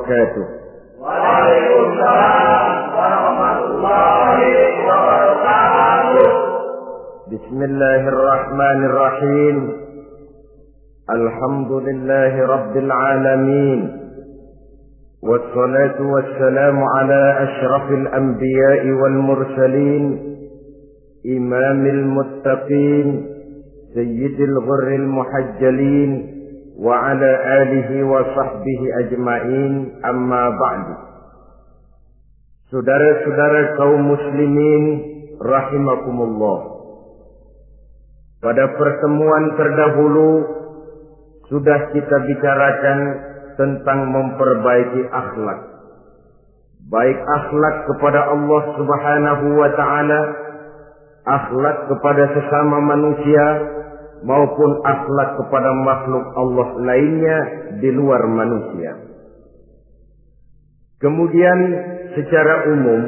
وبركاته. وعليكم السلام ورحمة الله وبركاته بسم الله الرحمن الرحيم. الحمد لله رب العالمين. والصلاة والسلام على أشرف الأنبياء والمرسلين. إمام المتقين سيد الغر المحجلين. وعلى آله وصحبه أجمعين أما بعد Saudara-saudara kaum muslimin rahimakumullah. Pada pertemuan terdahulu sudah kita bicarakan tentang memperbaiki akhlak. Baik akhlak kepada Allah Subhanahu wa taala, akhlak kepada sesama manusia maupun akhlak kepada makhluk Allah lainnya di luar manusia. Kemudian secara umum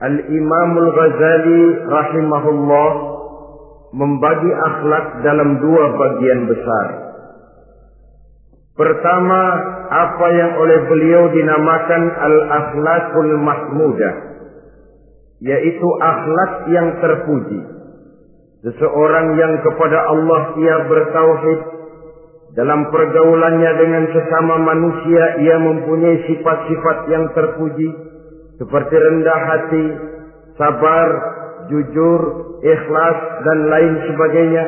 Al-Imamul Ghazali rahimahullah membagi akhlak dalam dua bagian besar. Pertama, apa yang oleh beliau dinamakan al-akhlakul mahmudah, yaitu akhlak yang terpuji. Seseorang yang kepada Allah ia bertauhid, dalam pergaulannya dengan sesama manusia ia mempunyai sifat-sifat yang terpuji, seperti rendah hati, sabar, jujur, ikhlas, dan lain sebagainya.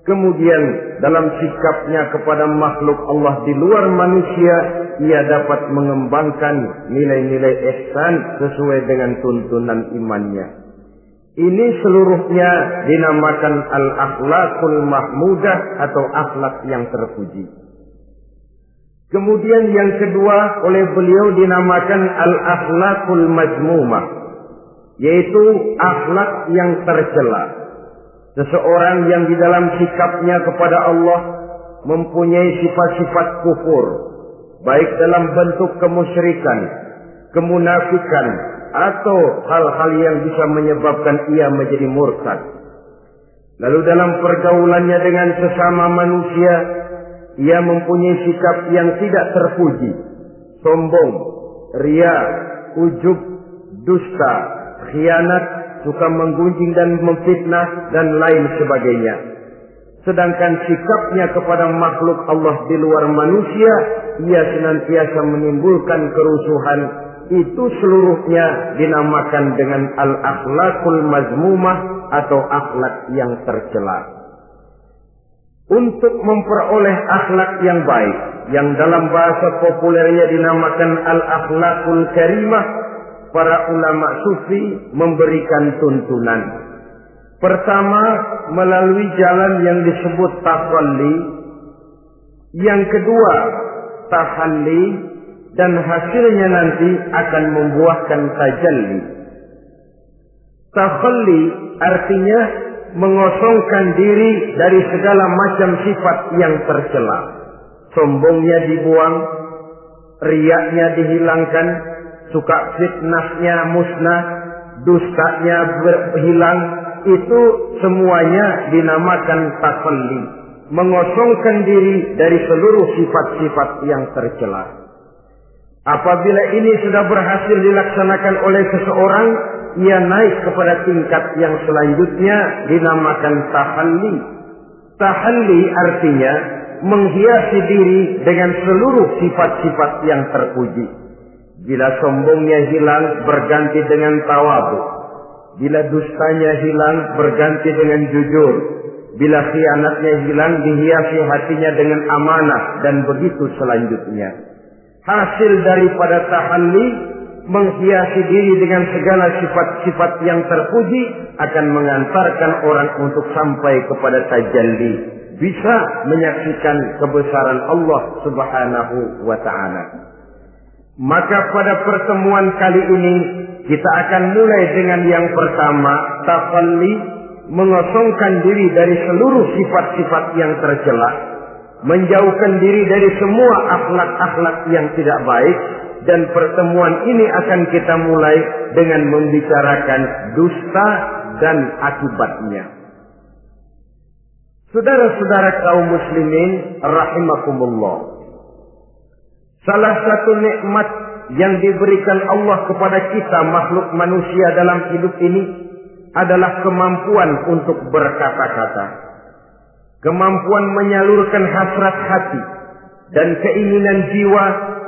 Kemudian dalam sikapnya kepada makhluk Allah di luar manusia, ia dapat mengembangkan nilai-nilai ihsan sesuai dengan tuntunan imannya. Ini seluruhnya dinamakan al-akhlakul mahmudah atau akhlak yang terpuji. Kemudian yang kedua oleh beliau dinamakan al-akhlakul majmumah, yaitu akhlak yang tercela. Seseorang yang di dalam sikapnya kepada Allah mempunyai sifat-sifat kufur, baik dalam bentuk kemusyrikan, kemunafikan, atau hal-hal yang bisa menyebabkan ia menjadi murtad. Lalu dalam pergaulannya dengan sesama manusia, ia mempunyai sikap yang tidak terpuji, sombong, ria, ujub, dusta, khianat, suka menggunjing dan memfitnah dan lain sebagainya. Sedangkan sikapnya kepada makhluk Allah di luar manusia, ia senantiasa menimbulkan kerusuhan. Itu seluruhnya dinamakan dengan al-akhlakul mazmumah atau akhlak yang tercela. Untuk memperoleh akhlak yang baik, yang dalam bahasa populernya dinamakan al-akhlakul karimah, para ulama sufi memberikan tuntunan. Pertama, melalui jalan yang disebut tahalli. Yang kedua, tahalli dan hasilnya nanti akan membuahkan tajalli. Tahalli artinya mengosongkan diri dari segala macam sifat yang tercela. Sombongnya dibuang, riaknya dihilangkan, suka fitnahnya musnah, dustanya berhilang, itu semuanya dinamakan takalli. Mengosongkan diri dari seluruh sifat-sifat yang tercela. Apabila ini sudah berhasil dilaksanakan oleh seseorang, ia naik kepada tingkat yang selanjutnya dinamakan tahalli. Tahalli artinya menghiasi diri dengan seluruh sifat-sifat yang terpuji. Bila sombongnya hilang berganti dengan tawabu. Bila dustanya hilang berganti dengan jujur. Bila khianatnya hilang dihiasi hatinya dengan amanah dan begitu selanjutnya. Hasil daripada tahalli menghiasi diri dengan segala sifat-sifat yang terpuji akan mengantarkan orang untuk sampai kepada tajalli. Bisa menyaksikan kebesaran Allah subhanahu wa ta'ala. Maka pada pertemuan kali ini kita akan mulai dengan yang pertama, tafalli, mengosongkan diri dari seluruh sifat-sifat yang tercela, menjauhkan diri dari semua akhlak-akhlak yang tidak baik, dan pertemuan ini akan kita mulai dengan membicarakan dusta dan akibatnya. Saudara-saudara kaum muslimin rahimakumullah. Salah satu nikmat yang diberikan Allah kepada kita makhluk manusia dalam hidup ini adalah kemampuan untuk berkata-kata. Kemampuan menyalurkan hasrat hati dan keinginan jiwa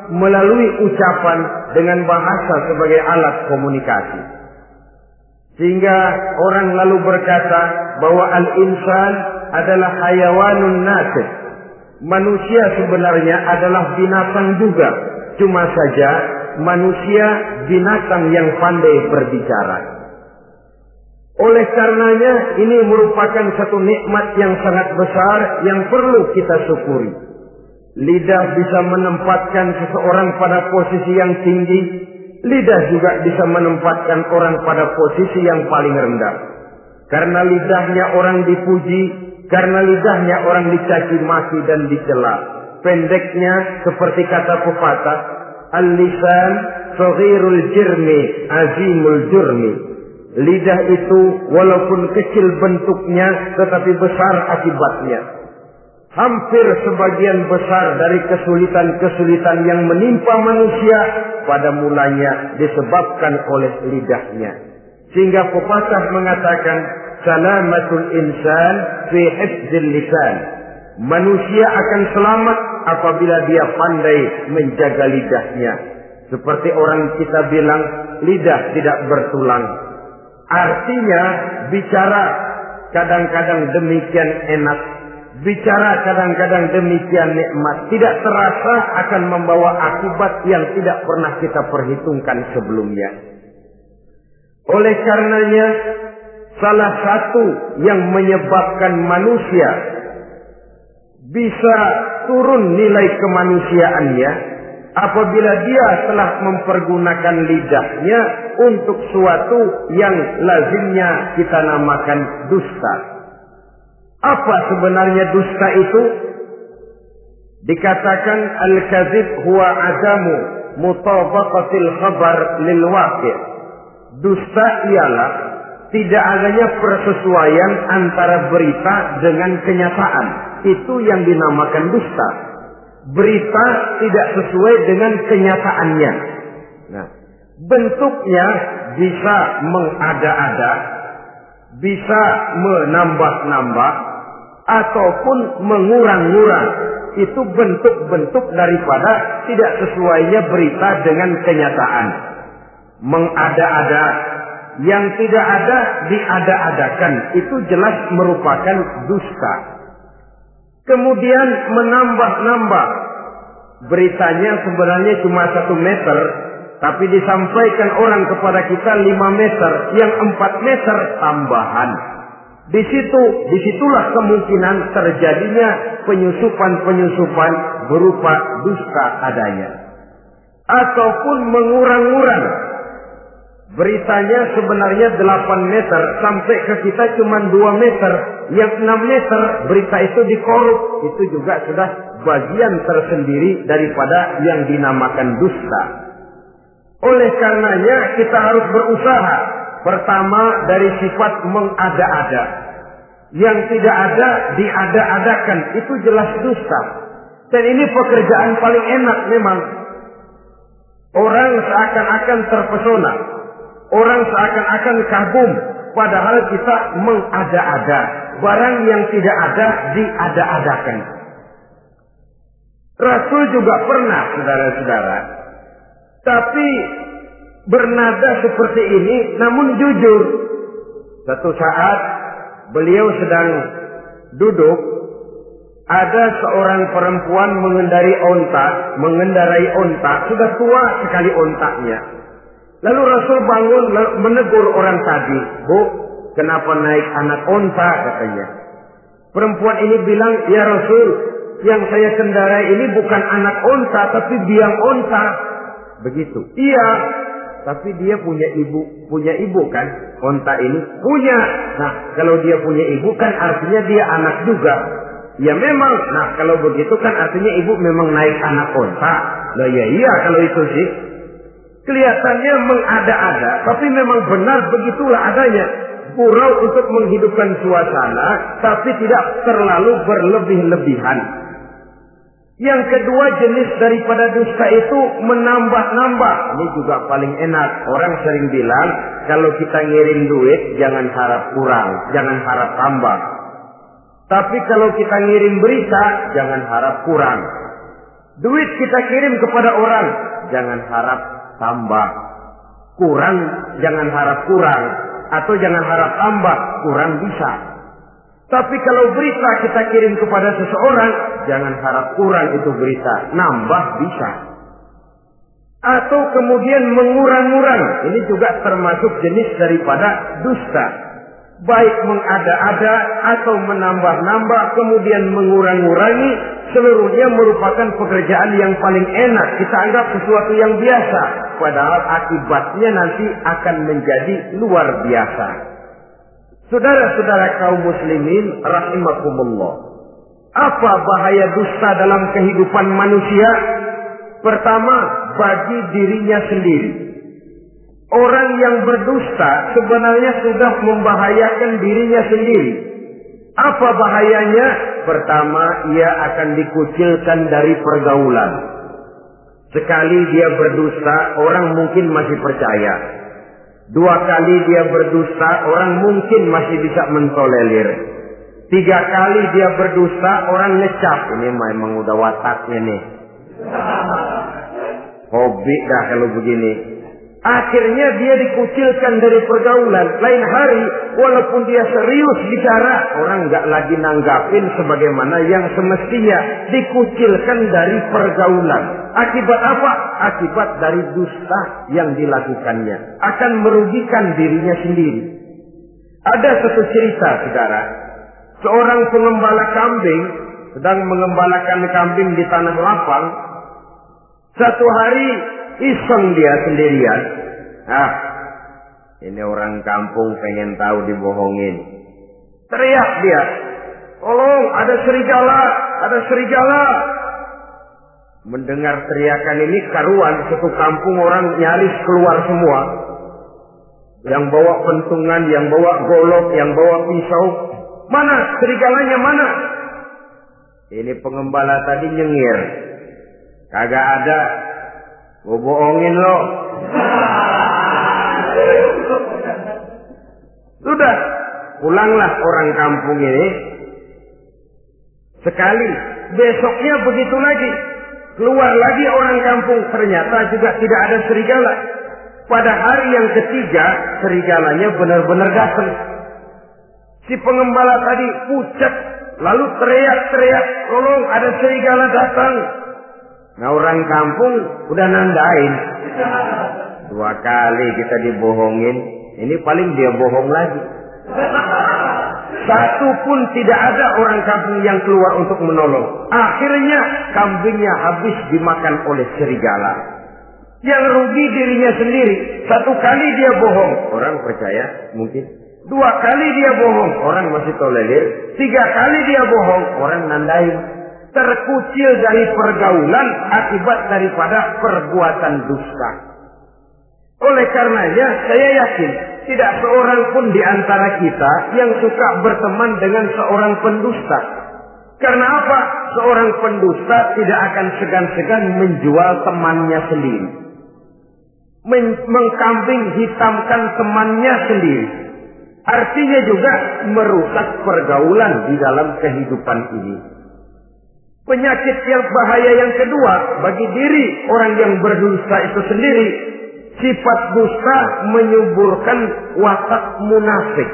melalui ucapan dengan bahasa sebagai alat komunikasi. Sehingga orang lalu berkata bahwa al-insan adalah hayawanun nasib. Manusia sebenarnya adalah binatang juga. Cuma saja manusia binatang yang pandai berbicara. Oleh karenanya ini merupakan satu nikmat yang sangat besar yang perlu kita syukuri. Lidah bisa menempatkan seseorang pada posisi yang tinggi. Lidah juga bisa menempatkan orang pada posisi yang paling rendah. Karena lidahnya orang dipuji, karena lidahnya orang dicaci maki dan dicela. Pendeknya seperti kata pepatah, Al-lisan jirmi azimul jurmi. Lidah itu walaupun kecil bentuknya tetapi besar akibatnya. Hampir sebagian besar dari kesulitan-kesulitan yang menimpa manusia pada mulanya disebabkan oleh lidahnya. Sehingga pepatah mengatakan salamatul insan fi hifzil lisan. Manusia akan selamat apabila dia pandai menjaga lidahnya. Seperti orang kita bilang, lidah tidak bertulang. Artinya, bicara kadang-kadang demikian enak. Bicara kadang-kadang demikian nikmat. Tidak terasa akan membawa akibat yang tidak pernah kita perhitungkan sebelumnya. Oleh karenanya, salah satu yang menyebabkan manusia bisa turun nilai kemanusiaannya apabila dia telah mempergunakan lidahnya untuk suatu yang lazimnya kita namakan dusta. Apa sebenarnya dusta itu? Dikatakan al-kadzib huwa adamu mutabaqatil khabar lil waqi'. Dusta ialah tidak adanya persesuaian antara berita dengan kenyataan. Itu yang dinamakan dusta. Berita tidak sesuai dengan kenyataannya. Nah, bentuknya bisa mengada-ada, bisa menambah-nambah, ataupun mengurang-ngurang. Itu bentuk-bentuk daripada tidak sesuainya berita dengan kenyataan. Mengada-ada, yang tidak ada diada-adakan. Itu jelas merupakan dusta. Kemudian menambah-nambah. Beritanya sebenarnya cuma satu meter. Tapi disampaikan orang kepada kita lima meter. Yang empat meter tambahan. Di situ, di situlah kemungkinan terjadinya penyusupan-penyusupan berupa dusta adanya. Ataupun mengurang-urang Beritanya sebenarnya 8 meter sampai ke kita cuma 2 meter. Yang 6 meter berita itu dikorup. Itu juga sudah bagian tersendiri daripada yang dinamakan dusta. Oleh karenanya kita harus berusaha. Pertama dari sifat mengada-ada. Yang tidak ada diada-adakan. Itu jelas dusta. Dan ini pekerjaan paling enak memang. Orang seakan-akan terpesona Orang seakan-akan kagum. Padahal kita mengada-ada. Barang yang tidak ada diada-adakan. Rasul juga pernah, saudara-saudara. Tapi bernada seperti ini namun jujur. Satu saat beliau sedang duduk. Ada seorang perempuan mengendarai onta, mengendarai onta, sudah tua sekali ontaknya. Lalu Rasul bangun menegur orang tadi. Bu, kenapa naik anak onta katanya. Perempuan ini bilang, ya Rasul, yang saya kendarai ini bukan anak onta, tapi biang onta. Begitu. Iya, tapi dia punya ibu, punya ibu kan? Onta ini punya. Nah, kalau dia punya ibu kan artinya dia anak juga. Ya memang. Nah, kalau begitu kan artinya ibu memang naik anak onta. Nah, ya iya kalau itu sih. Kelihatannya mengada-ada, tapi memang benar begitulah adanya. Surau untuk menghidupkan suasana, tapi tidak terlalu berlebih-lebihan. Yang kedua jenis daripada dusta itu menambah-nambah. Ini juga paling enak. Orang sering bilang, kalau kita ngirim duit, jangan harap kurang, jangan harap tambah. Tapi kalau kita ngirim berita, jangan harap kurang. Duit kita kirim kepada orang, jangan harap tambah. Kurang, jangan harap kurang. Atau jangan harap tambah, kurang bisa. Tapi kalau berita kita kirim kepada seseorang, jangan harap kurang itu berita. Nambah bisa. Atau kemudian mengurang-urang. Ini juga termasuk jenis daripada dusta. Baik mengada-ada atau menambah-nambah, kemudian mengurang-urangi, seluruhnya merupakan pekerjaan yang paling enak. Kita anggap sesuatu yang biasa. Padahal akibatnya nanti akan menjadi luar biasa. Saudara-saudara kaum muslimin rahimakumullah. Apa bahaya dusta dalam kehidupan manusia? Pertama, bagi dirinya sendiri. Orang yang berdusta sebenarnya sudah membahayakan dirinya sendiri. Apa bahayanya? Pertama, ia akan dikucilkan dari pergaulan. Sekali dia berdusta, orang mungkin masih percaya. Dua kali dia berdusta, orang mungkin masih bisa mentolerir. Tiga kali dia berdusta, orang ngecap. Ini memang udah wataknya nih. Hobi dah kalau begini. Akhirnya dia dikucilkan dari pergaulan. Lain hari, walaupun dia serius bicara, orang nggak lagi nanggapin sebagaimana yang semestinya dikucilkan dari pergaulan. Akibat apa? Akibat dari dusta yang dilakukannya. Akan merugikan dirinya sendiri. Ada satu cerita, saudara. Seorang pengembala kambing sedang mengembalakan kambing di tanah lapang. Satu hari iseng dia sendirian. Ah, ini orang kampung pengen tahu dibohongin. Teriak dia. Tolong, ada serigala, ada serigala. Mendengar teriakan ini karuan satu kampung orang nyaris keluar semua. Yang bawa pentungan, yang bawa golok, yang bawa pisau. Mana serigalanya mana? Ini pengembala tadi nyengir. Kagak ada. Gue bohongin lo. Sudah. Pulanglah orang kampung ini. Sekali. Besoknya begitu lagi. Keluar lagi orang kampung. Ternyata juga tidak ada serigala. Pada hari yang ketiga. Serigalanya benar-benar datang. Si pengembala tadi pucat. Lalu teriak-teriak. Tolong ada serigala datang. Nah orang kampung udah nandain. Dua kali kita dibohongin. Ini paling dia bohong lagi. Satu pun tidak ada orang kampung yang keluar untuk menolong. Akhirnya kambingnya habis dimakan oleh serigala. Yang rugi dirinya sendiri. Satu kali dia bohong. Orang percaya mungkin. Dua kali dia bohong. Orang masih tolerir. Tiga kali dia bohong. Orang nandain terkucil dari pergaulan akibat daripada perbuatan dusta. Oleh karenanya saya yakin tidak seorang pun di antara kita yang suka berteman dengan seorang pendusta. Karena apa? Seorang pendusta tidak akan segan-segan menjual temannya sendiri. Men mengkambing hitamkan temannya sendiri. Artinya juga merusak pergaulan di dalam kehidupan ini. Penyakit yang bahaya yang kedua bagi diri orang yang berdusta itu sendiri, sifat dusta menyuburkan watak munafik.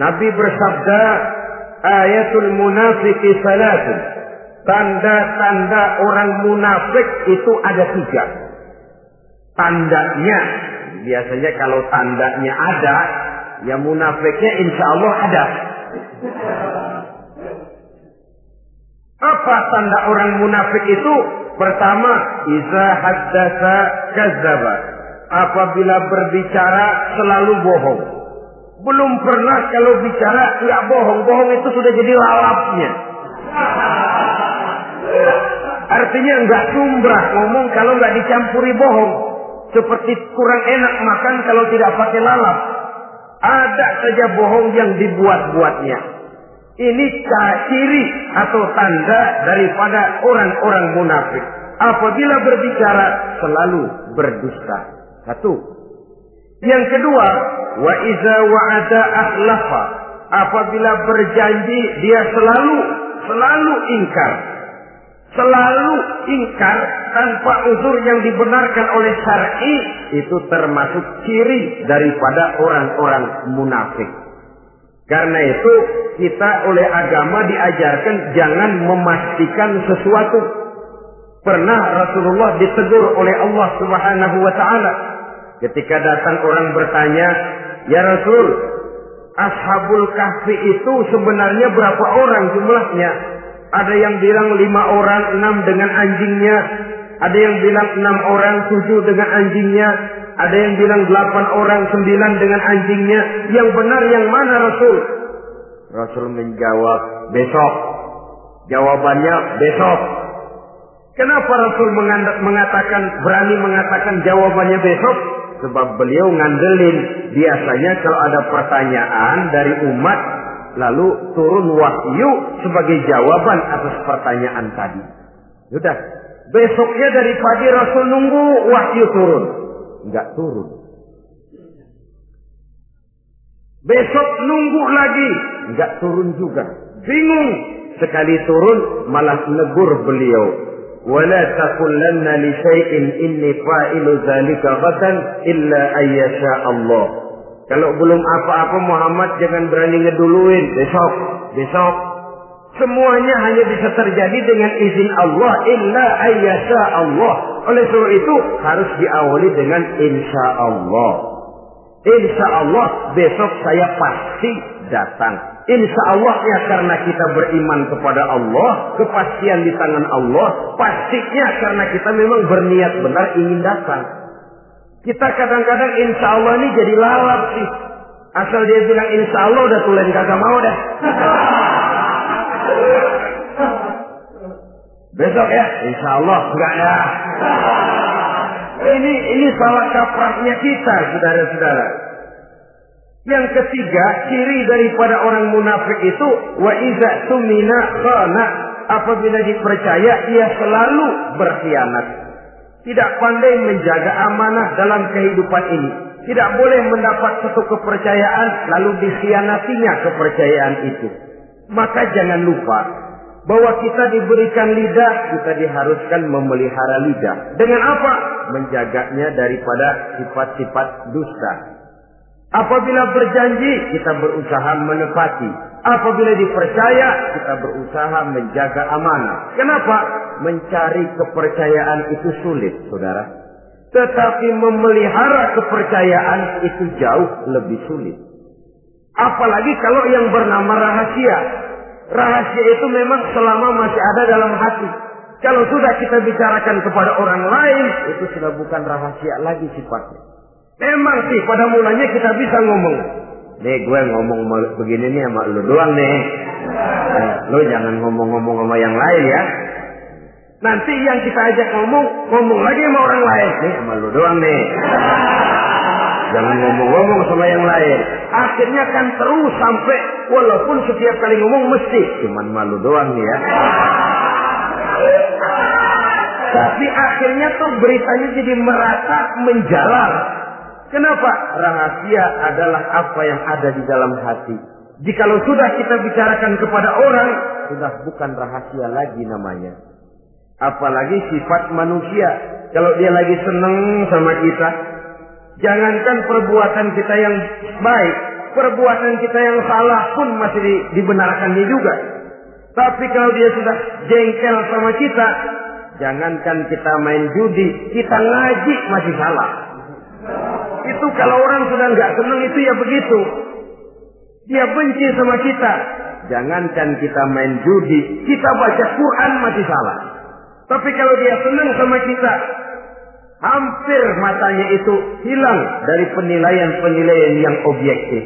Nabi bersabda, ayatul munafiki salatun. Tanda-tanda orang munafik itu ada tiga. Tandanya, biasanya kalau tandanya ada, ya munafiknya insya Allah ada. Apa tanda orang munafik itu? Pertama, iza haddasa kazaba. Apabila berbicara selalu bohong. Belum pernah kalau bicara tidak bohong. Bohong itu sudah jadi lalapnya. Artinya nggak sumbrah ngomong kalau nggak dicampuri bohong. Seperti kurang enak makan kalau tidak pakai lalap. Ada saja bohong yang dibuat-buatnya. Ini ciri atau tanda daripada orang-orang munafik. Apabila berbicara selalu berdusta. Satu. Yang kedua, wa iza wa'ada ahlafa. Apabila berjanji dia selalu selalu ingkar. Selalu ingkar tanpa uzur yang dibenarkan oleh syar'i itu termasuk ciri daripada orang-orang munafik. Karena itu kita oleh agama diajarkan jangan memastikan sesuatu. Pernah Rasulullah ditegur oleh Allah Subhanahu wa taala ketika datang orang bertanya, "Ya Rasul, Ashabul Kahfi itu sebenarnya berapa orang jumlahnya?" Ada yang bilang lima orang, enam dengan anjingnya. Ada yang bilang enam orang, tujuh dengan anjingnya. Ada yang bilang delapan orang, sembilan dengan anjingnya. Yang benar yang mana Rasul? Rasul menjawab, besok. Jawabannya besok. Kenapa Rasul mengatakan, berani mengatakan jawabannya besok? Sebab beliau ngandelin. Biasanya kalau ada pertanyaan dari umat, lalu turun wahyu sebagai jawaban atas pertanyaan tadi. Sudah. Besoknya dari pagi Rasul nunggu wahyu turun. Enggak turun. Besok nunggu lagi. Enggak turun juga. Bingung. Sekali turun malah negur beliau. ولا تقولن لشيء إني فاعل ذلك غدا إلا أن يشاء الله kalau belum apa-apa Muhammad jangan berani ngeduluin besok, besok. Semuanya hanya bisa terjadi dengan izin Allah illa ayyasha Allah. Oleh sebab itu harus diawali dengan insya Allah. Insya Allah besok saya pasti datang. Insya Allah ya karena kita beriman kepada Allah, kepastian di tangan Allah, pastinya karena kita memang berniat benar ingin datang. Kita kadang-kadang insya Allah ini jadi lalap sih. Asal dia bilang insya Allah udah tulen kagak mau dah. Besok ya, insya Allah enggak ya. Ini ini salah kaprahnya kita, saudara-saudara. Yang ketiga, ciri daripada orang munafik itu wa iza tumina khana. Apabila dipercaya, ia selalu berkhianat. Tidak pandai menjaga amanah dalam kehidupan ini. Tidak boleh mendapat satu kepercayaan lalu dikhianatinya kepercayaan itu. Maka jangan lupa bahwa kita diberikan lidah, kita diharuskan memelihara lidah. Dengan apa? Menjaganya daripada sifat-sifat dusta. Apabila berjanji, kita berusaha menepati. Apabila dipercaya, kita berusaha menjaga amanah. Kenapa? Mencari kepercayaan itu sulit, saudara. Tetapi memelihara kepercayaan itu jauh lebih sulit. Apalagi kalau yang bernama rahasia. Rahasia itu memang selama masih ada dalam hati. Kalau sudah kita bicarakan kepada orang lain, itu sudah bukan rahasia lagi sifatnya. Memang sih pada mulanya kita bisa ngomong. Nih gue ngomong begini nih sama lu doang nih. Nah, lu jangan ngomong-ngomong sama yang lain ya. Nanti yang kita ajak ngomong, ngomong lagi sama orang lain. Nih sama lu doang nih. Jangan ngomong-ngomong sama yang lain. Akhirnya kan terus sampai walaupun setiap kali ngomong mesti cuman malu doang nih ya. Tapi akhirnya tuh beritanya jadi merata menjalar. Kenapa? Rahasia adalah apa yang ada di dalam hati. Jikalau sudah kita bicarakan kepada orang, sudah bukan rahasia lagi namanya. Apalagi sifat manusia. Kalau dia lagi seneng sama kita, jangankan perbuatan kita yang baik, perbuatan kita yang salah pun masih di, dibenarkannya juga. Tapi kalau dia sudah jengkel sama kita, jangankan kita main judi, kita ngaji masih salah. Itu kalau orang sudah nggak senang itu ya begitu. Dia benci sama kita. Jangankan kita main judi, kita baca Quran masih salah. Tapi kalau dia senang sama kita, hampir matanya itu hilang dari penilaian-penilaian yang objektif.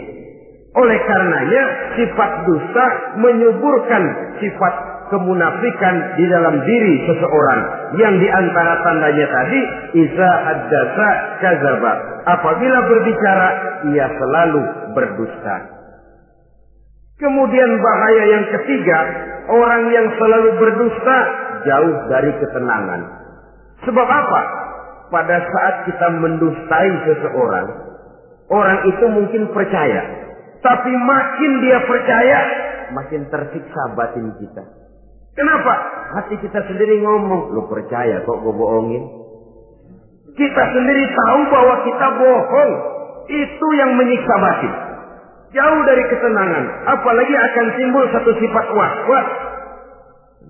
Oleh karenanya sifat dusta menyuburkan sifat kemunafikan di dalam diri seseorang. Yang di antara tandanya tadi iza haddasa kazaba. Apabila berbicara ia selalu berdusta. Kemudian bahaya yang ketiga orang yang selalu berdusta jauh dari ketenangan. Sebab apa pada saat kita mendustai seseorang orang itu mungkin percaya tapi makin dia percaya makin tersiksa batin kita Kenapa? Hati kita sendiri ngomong, lu percaya kok gue bohongin? Kita sendiri tahu bahwa kita bohong. Itu yang menyiksa batin. Jauh dari ketenangan. Apalagi akan timbul satu sifat was-was.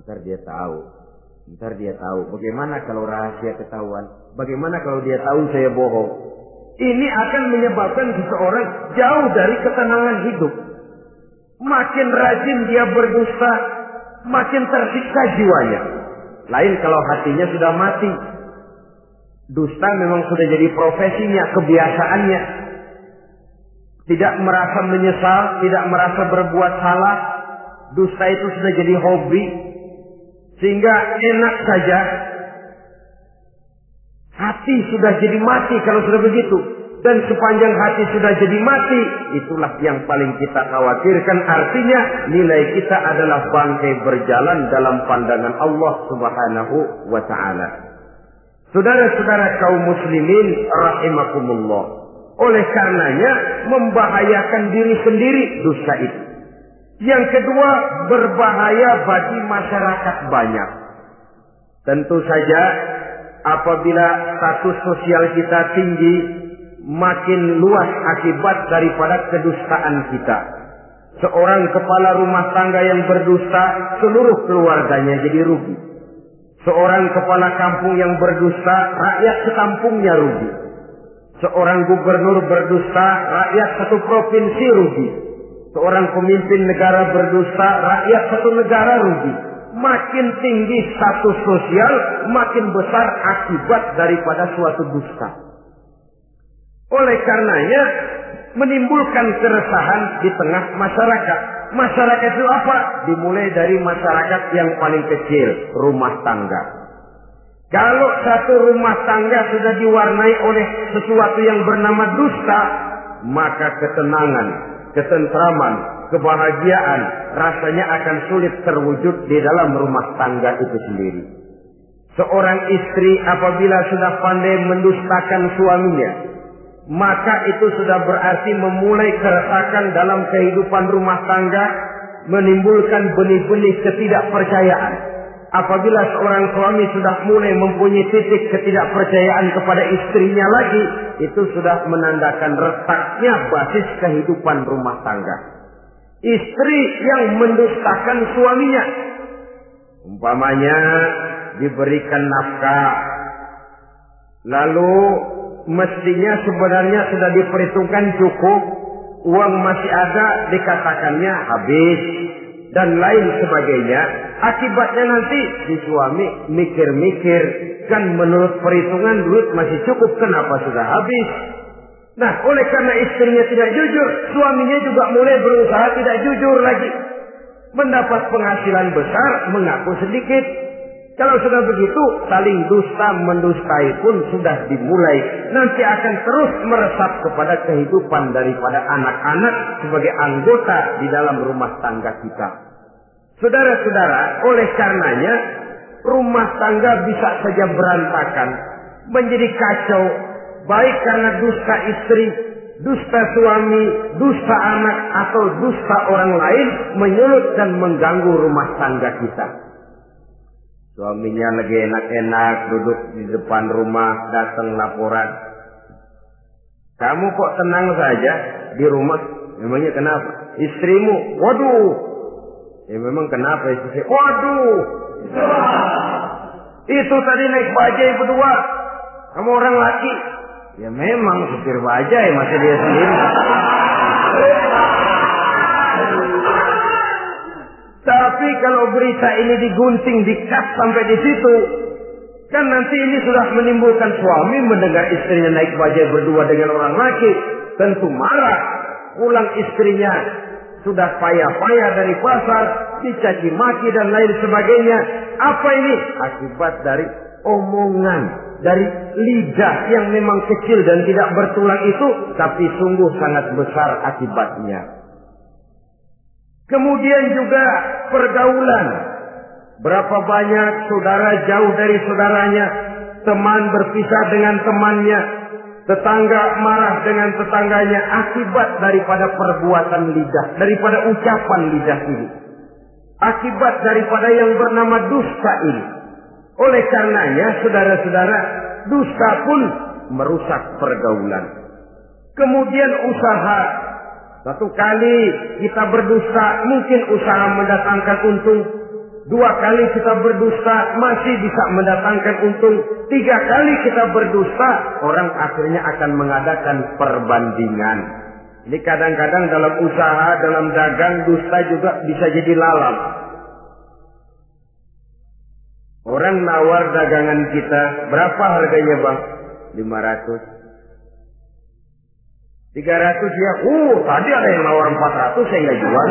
Ntar dia tahu. Ntar dia tahu. Bagaimana kalau rahasia ketahuan? Bagaimana kalau dia tahu saya bohong? Ini akan menyebabkan seseorang jauh dari ketenangan hidup. Makin rajin dia berdusta, makin tersiksa jiwanya. Lain kalau hatinya sudah mati. Dusta memang sudah jadi profesinya, kebiasaannya. Tidak merasa menyesal, tidak merasa berbuat salah. Dusta itu sudah jadi hobi. Sehingga enak saja. Hati sudah jadi mati kalau sudah begitu dan sepanjang hati sudah jadi mati, itulah yang paling kita khawatirkan. Artinya nilai kita adalah bangkai berjalan dalam pandangan Allah Subhanahu wa taala. Saudara-saudara kaum muslimin rahimakumullah. Oleh karenanya membahayakan diri sendiri dosa itu. Yang kedua berbahaya bagi masyarakat banyak. Tentu saja apabila status sosial kita tinggi, makin luas akibat daripada kedustaan kita. Seorang kepala rumah tangga yang berdusta, seluruh keluarganya jadi rugi. Seorang kepala kampung yang berdusta, rakyat sekampungnya rugi. Seorang gubernur berdusta, rakyat satu provinsi rugi. Seorang pemimpin negara berdusta, rakyat satu negara rugi. Makin tinggi status sosial, makin besar akibat daripada suatu dusta. Oleh karenanya menimbulkan keresahan di tengah masyarakat. Masyarakat itu apa? Dimulai dari masyarakat yang paling kecil, rumah tangga. Kalau satu rumah tangga sudah diwarnai oleh sesuatu yang bernama dusta, maka ketenangan, ketentraman, kebahagiaan rasanya akan sulit terwujud di dalam rumah tangga itu sendiri. Seorang istri apabila sudah pandai mendustakan suaminya, maka itu sudah berarti memulai keresakan dalam kehidupan rumah tangga, menimbulkan benih-benih ketidakpercayaan. Apabila seorang suami sudah mulai mempunyai titik ketidakpercayaan kepada istrinya lagi, itu sudah menandakan retaknya basis kehidupan rumah tangga. Istri yang mendustakan suaminya, umpamanya diberikan nafkah, lalu mestinya sebenarnya sudah diperhitungkan cukup, uang masih ada dikatakannya habis dan lain sebagainya. Akibatnya nanti si suami mikir-mikir kan menurut perhitungan duit masih cukup kenapa sudah habis. Nah, oleh karena istrinya tidak jujur, suaminya juga mulai berusaha tidak jujur lagi. Mendapat penghasilan besar, mengaku sedikit, kalau sudah begitu, saling dusta mendustai pun sudah dimulai. Nanti akan terus meresap kepada kehidupan daripada anak-anak sebagai anggota di dalam rumah tangga kita. Saudara-saudara, oleh karenanya rumah tangga bisa saja berantakan, menjadi kacau, baik karena dusta istri, dusta suami, dusta anak, atau dusta orang lain menyulut dan mengganggu rumah tangga kita. Suaminya lagi enak-enak duduk di depan rumah, datang laporan. Kamu kok tenang saja di rumah? Memangnya kenapa? Istrimu, waduh. Ya memang kenapa istri? Waduh. Itu tadi naik bajai berdua. Kamu orang laki. Ya memang supir bajai masih dia sendiri. Tapi kalau berita ini digunting, dikat sampai di situ, kan nanti ini sudah menimbulkan suami mendengar istrinya naik bajai berdua dengan orang laki, tentu marah. Pulang istrinya sudah payah-payah dari pasar, dicaci maki dan lain sebagainya. Apa ini? Akibat dari omongan, dari lidah yang memang kecil dan tidak bertulang itu, tapi sungguh sangat besar akibatnya. Kemudian juga pergaulan. Berapa banyak saudara jauh dari saudaranya, teman berpisah dengan temannya, tetangga marah dengan tetangganya akibat daripada perbuatan lidah, daripada ucapan lidah ini. Akibat daripada yang bernama dusta ini. Oleh karenanya, saudara-saudara, dusta pun merusak pergaulan. Kemudian usaha. Satu kali kita berdusta, mungkin usaha mendatangkan untung. Dua kali kita berdusta masih bisa mendatangkan untung. Tiga kali kita berdusta, orang akhirnya akan mengadakan perbandingan. Ini kadang-kadang dalam usaha, dalam dagang, dusta juga bisa jadi lalam. Orang nawar dagangan kita, berapa harganya bang? 500. 300 ya, uh tadi ada yang nawar 400 saya nggak jual.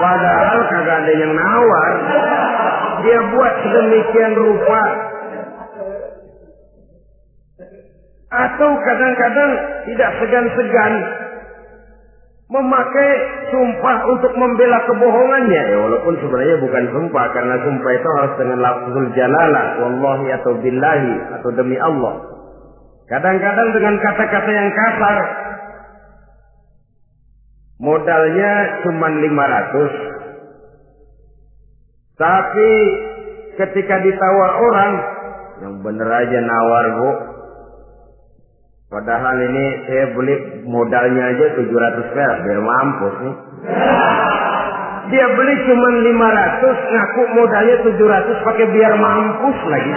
Padahal kagak ada yang nawar. Dia buat sedemikian rupa. Atau kadang-kadang tidak segan-segan memakai sumpah untuk membela kebohongannya. Ya, walaupun sebenarnya bukan sumpah karena sumpah itu harus dengan lafzul jalalah, wallahi atau billahi atau demi Allah. Kadang-kadang dengan kata-kata yang kasar, modalnya cuma 500. Tapi ketika ditawar orang, yang bener aja nawar bu. Padahal ini saya beli modalnya aja 700 perak biar mampus nih. Dia beli cuma 500, ngaku modalnya 700 pakai biar mampus lagi.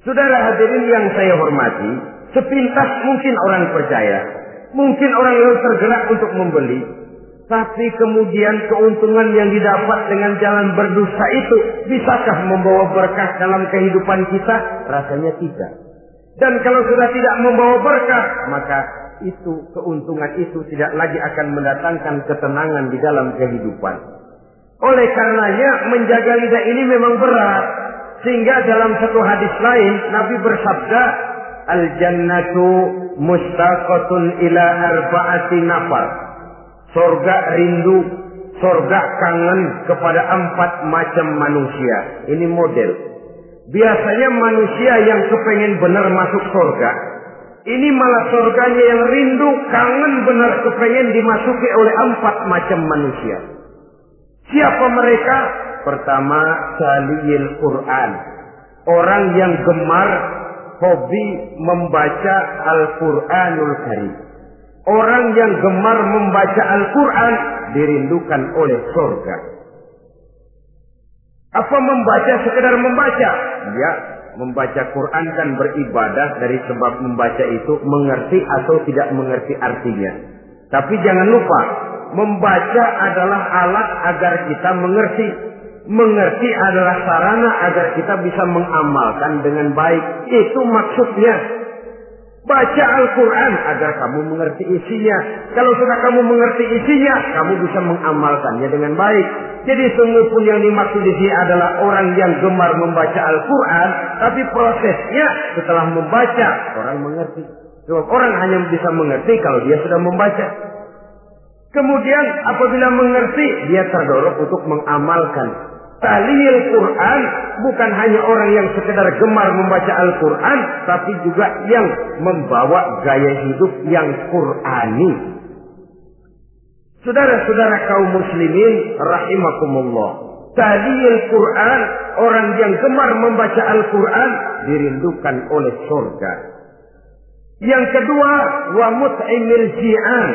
Saudara hadirin yang saya hormati, sepintas mungkin orang percaya, mungkin orang lain tergerak untuk membeli, tapi kemudian keuntungan yang didapat dengan jalan berdosa itu bisakah membawa berkah dalam kehidupan kita? Rasanya tidak. Dan kalau sudah tidak membawa berkah, maka itu keuntungan itu tidak lagi akan mendatangkan ketenangan di dalam kehidupan. Oleh karenanya menjaga lidah ini memang berat. Sehingga dalam satu hadis lain Nabi bersabda, Al jannatu mustaqatun ila arba'ati nafar. Sorga rindu, sorga kangen kepada empat macam manusia. Ini model. Biasanya manusia yang kepengen benar masuk sorga, ini malah sorganya yang rindu, kangen benar kepengen dimasuki oleh empat macam manusia. Siapa mereka? Pertama, saliyil Quran. Orang yang gemar hobi membaca Al-Quranul Karim. Orang yang gemar membaca Al-Quran dirindukan oleh surga. Apa membaca sekedar membaca? Ya, membaca Quran kan beribadah dari sebab membaca itu mengerti atau tidak mengerti artinya. Tapi jangan lupa, membaca adalah alat agar kita mengerti. Mengerti adalah sarana agar kita bisa mengamalkan dengan baik. Itu maksudnya. Baca Al-Quran agar kamu mengerti isinya. Kalau sudah kamu mengerti isinya, kamu bisa mengamalkannya dengan baik. Jadi sungguh pun yang dimaksud di sini adalah orang yang gemar membaca Al-Quran, tapi prosesnya setelah membaca orang mengerti. Sebab orang hanya bisa mengerti kalau dia sudah membaca. Kemudian apabila mengerti, dia terdorong untuk mengamalkan. Talil Quran bukan hanya orang yang sekedar gemar membaca Al-Quran, tapi juga yang membawa gaya hidup yang Qurani. Saudara-saudara kaum muslimin rahimakumullah. Talil Quran, orang yang gemar membaca Al-Quran dirindukan oleh surga. Yang kedua, wa mut'imil ji'an,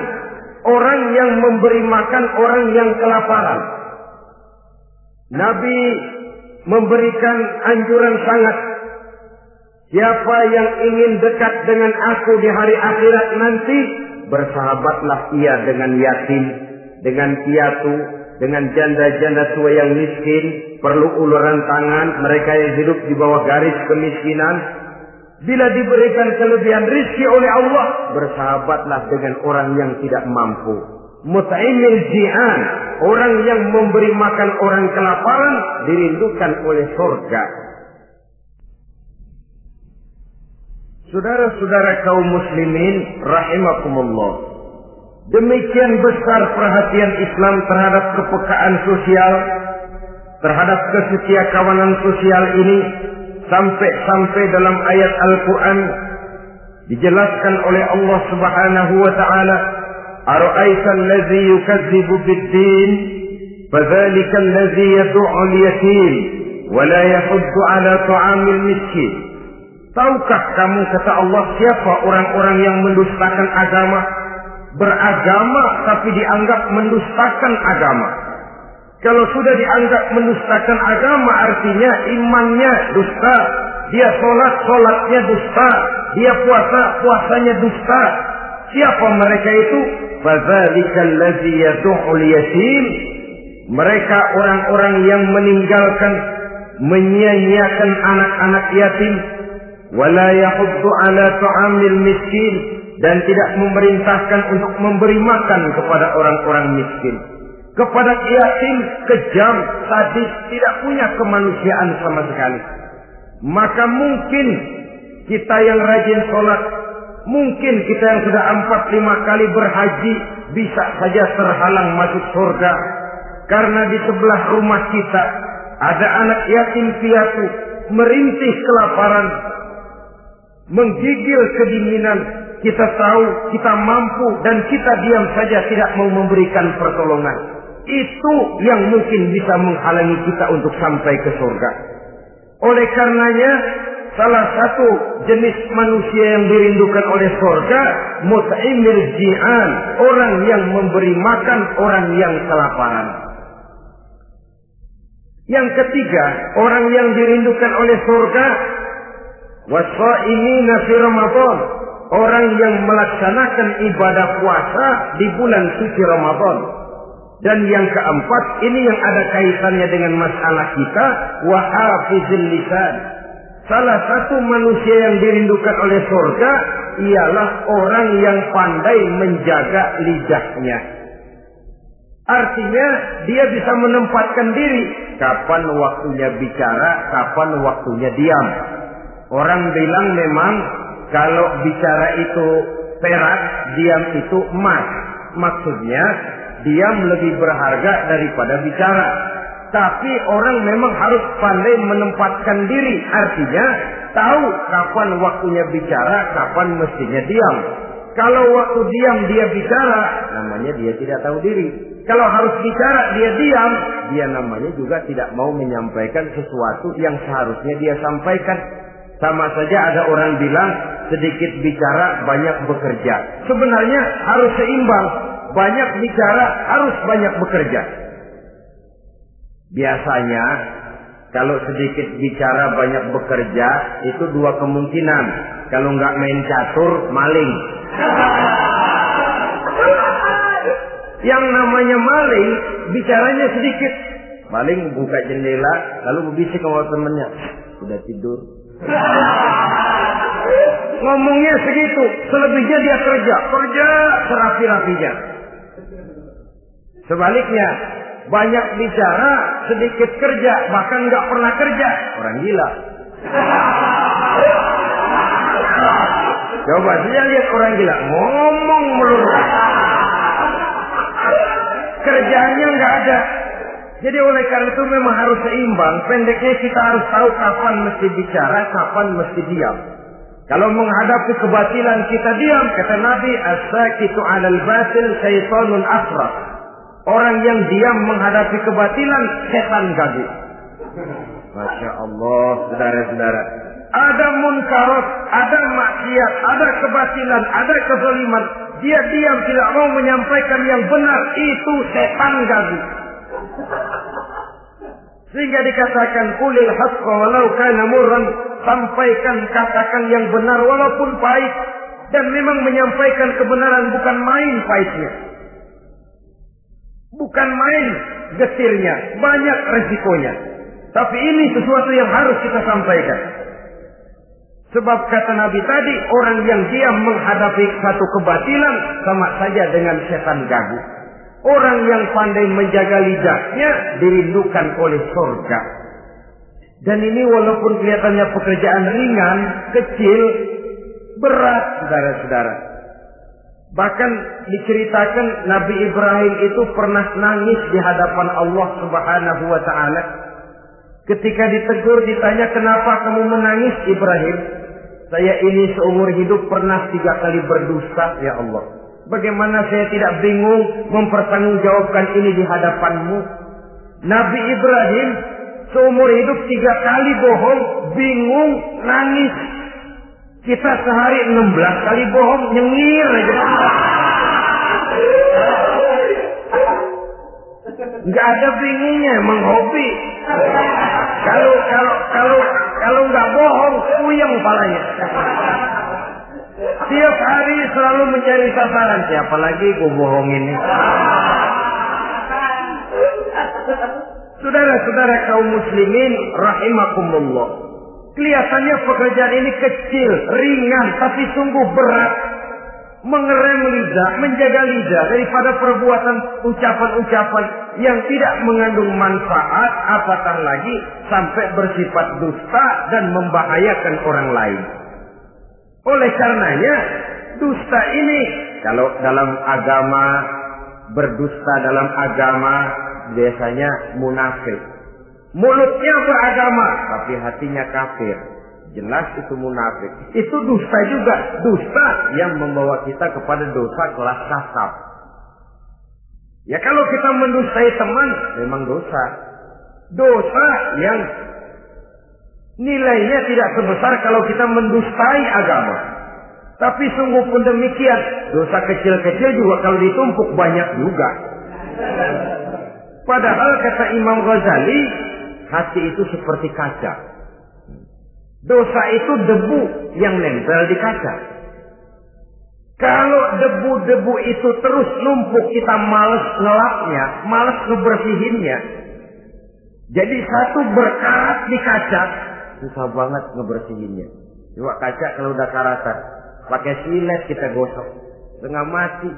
orang yang memberi makan orang yang kelaparan. Nabi memberikan anjuran sangat. Siapa yang ingin dekat dengan aku di hari akhirat nanti, bersahabatlah ia dengan yatim, dengan piatu, dengan janda-janda tua yang miskin, perlu uluran tangan, mereka yang hidup di bawah garis kemiskinan. Bila diberikan kelebihan rizki oleh Allah, bersahabatlah dengan orang yang tidak mampu. Mut'imil ji'an, orang yang memberi makan orang kelaparan, dirindukan oleh surga. Saudara-saudara kaum muslimin, rahimakumullah. Demikian besar perhatian Islam terhadap kepekaan sosial, terhadap kesetia kawanan sosial ini, sampai-sampai dalam ayat Al-Quran dijelaskan oleh Allah Subhanahu wa taala Allazi yukadzibu bid-din fadzalika allazi yad'u al-yatim wa la yahuddu 'ala ta'amil miskin Tahukah kamu kata Allah siapa orang-orang yang mendustakan agama beragama tapi dianggap mendustakan agama kalau sudah dianggap mendustakan agama artinya imannya dusta. Dia sholat, sholatnya dusta. Dia puasa, puasanya dusta. Siapa mereka itu? Yatim. Mereka orang-orang yang meninggalkan menyia-nyiakan anak-anak yatim wala yahuddu ala ta'amil miskin dan tidak memerintahkan untuk memberi makan kepada orang-orang miskin kepada yatim kejam, sadis, tidak punya kemanusiaan sama sekali. Maka mungkin kita yang rajin sholat, mungkin kita yang sudah empat lima kali berhaji bisa saja terhalang masuk surga. Karena di sebelah rumah kita ada anak yatim piatu merintih kelaparan, menggigil kedinginan. Kita tahu kita mampu dan kita diam saja tidak mau memberikan pertolongan. Itu yang mungkin bisa menghalangi kita untuk sampai ke surga. Oleh karenanya, salah satu jenis manusia yang dirindukan oleh surga, mut'imil ji'an, orang yang memberi makan orang yang kelaparan. Yang ketiga, orang yang dirindukan oleh surga, wasa'imina fi Ramadan, orang yang melaksanakan ibadah puasa di bulan suci Ramadan. Dan yang keempat, ini yang ada kaitannya dengan masalah kita, wahafizil lisan. Salah satu manusia yang dirindukan oleh surga ialah orang yang pandai menjaga lidahnya. Artinya dia bisa menempatkan diri kapan waktunya bicara, kapan waktunya diam. Orang bilang memang kalau bicara itu perak, diam itu emas. Maksudnya diam lebih berharga daripada bicara. Tapi orang memang harus pandai menempatkan diri. Artinya tahu kapan waktunya bicara, kapan mestinya diam. Kalau waktu diam dia bicara, namanya dia tidak tahu diri. Kalau harus bicara dia diam, dia namanya juga tidak mau menyampaikan sesuatu yang seharusnya dia sampaikan. Sama saja ada orang bilang sedikit bicara banyak bekerja. Sebenarnya harus seimbang banyak bicara, harus banyak bekerja. Biasanya kalau sedikit bicara banyak bekerja itu dua kemungkinan. Kalau nggak main catur, maling. Yang namanya maling, bicaranya sedikit. Maling buka jendela, lalu berbisik sama temennya. Udah tidur. Ngomongnya segitu, selebihnya dia kerja, kerja serapi-rapinya. Sebaliknya, banyak bicara, sedikit kerja, bahkan nggak pernah kerja. Orang gila. Coba saja lihat orang gila, ngomong melulu. Kerjanya nggak ada. Jadi oleh karena itu memang harus seimbang. Pendeknya kita harus tahu kapan mesti bicara, kapan mesti diam. Kalau menghadapi kebatilan kita diam, kata Nabi, as-sakitu 'alal batil syaitanun afrah. Orang yang diam menghadapi kebatilan, setan gagu. Masya Allah, saudara-saudara. Ada munkarat, ada maksiat, ada kebatilan, ada kezaliman. Dia diam tidak mau menyampaikan yang benar. Itu setan gagu. Sehingga dikatakan kulil haqqa walau kana murran. Sampaikan, katakan yang benar walaupun pahit. Dan memang menyampaikan kebenaran bukan main pahitnya. Bukan main getirnya, banyak resikonya. Tapi ini sesuatu yang harus kita sampaikan. Sebab kata Nabi tadi, orang yang diam menghadapi satu kebatilan sama saja dengan setan gagu. Orang yang pandai menjaga lidahnya dirindukan oleh surga. Dan ini walaupun kelihatannya pekerjaan ringan, kecil, berat, saudara-saudara. Bahkan diceritakan Nabi Ibrahim itu pernah nangis di hadapan Allah Subhanahu wa taala. Ketika ditegur ditanya kenapa kamu menangis Ibrahim? Saya ini seumur hidup pernah tiga kali berdusta ya Allah. Bagaimana saya tidak bingung mempertanggungjawabkan ini di hadapanmu? Nabi Ibrahim seumur hidup tiga kali bohong, bingung, nangis. Kita sehari 16 kali bohong, nyengir aja. Nggak ada bingungnya, emang hobi. Kalau kalau kalau kalau nggak bohong, puyeng palanya. Tiap hari selalu mencari sasaran. Siapa lagi gue bohongin? Saudara-saudara kaum muslimin rahimakumullah. Kelihatannya pekerjaan ini kecil, ringan, tapi sungguh berat. Mengerem lidah, menjaga lidah daripada perbuatan ucapan-ucapan yang tidak mengandung manfaat, apatah lagi sampai bersifat dusta dan membahayakan orang lain. Oleh karenanya, dusta ini kalau dalam agama berdusta dalam agama biasanya munafik. Mulutnya beragama, tapi hatinya kafir. Jelas itu munafik. Itu dusta juga. Dusta yang membawa kita kepada dosa kelas kasar. Ya kalau kita mendustai teman, memang dosa. Dosa yang nilainya tidak sebesar kalau kita mendustai agama. Tapi sungguh pun demikian, dosa kecil-kecil juga kalau ditumpuk banyak juga. Padahal kata Imam Ghazali, hati itu seperti kaca. Dosa itu debu yang nempel di kaca. Kalau debu-debu itu terus numpuk, kita males ngelapnya, males ngebersihinnya. Jadi satu berkarat di kaca, susah banget ngebersihinnya. Coba kaca kalau udah karatan, pakai silet kita gosok, setengah mati.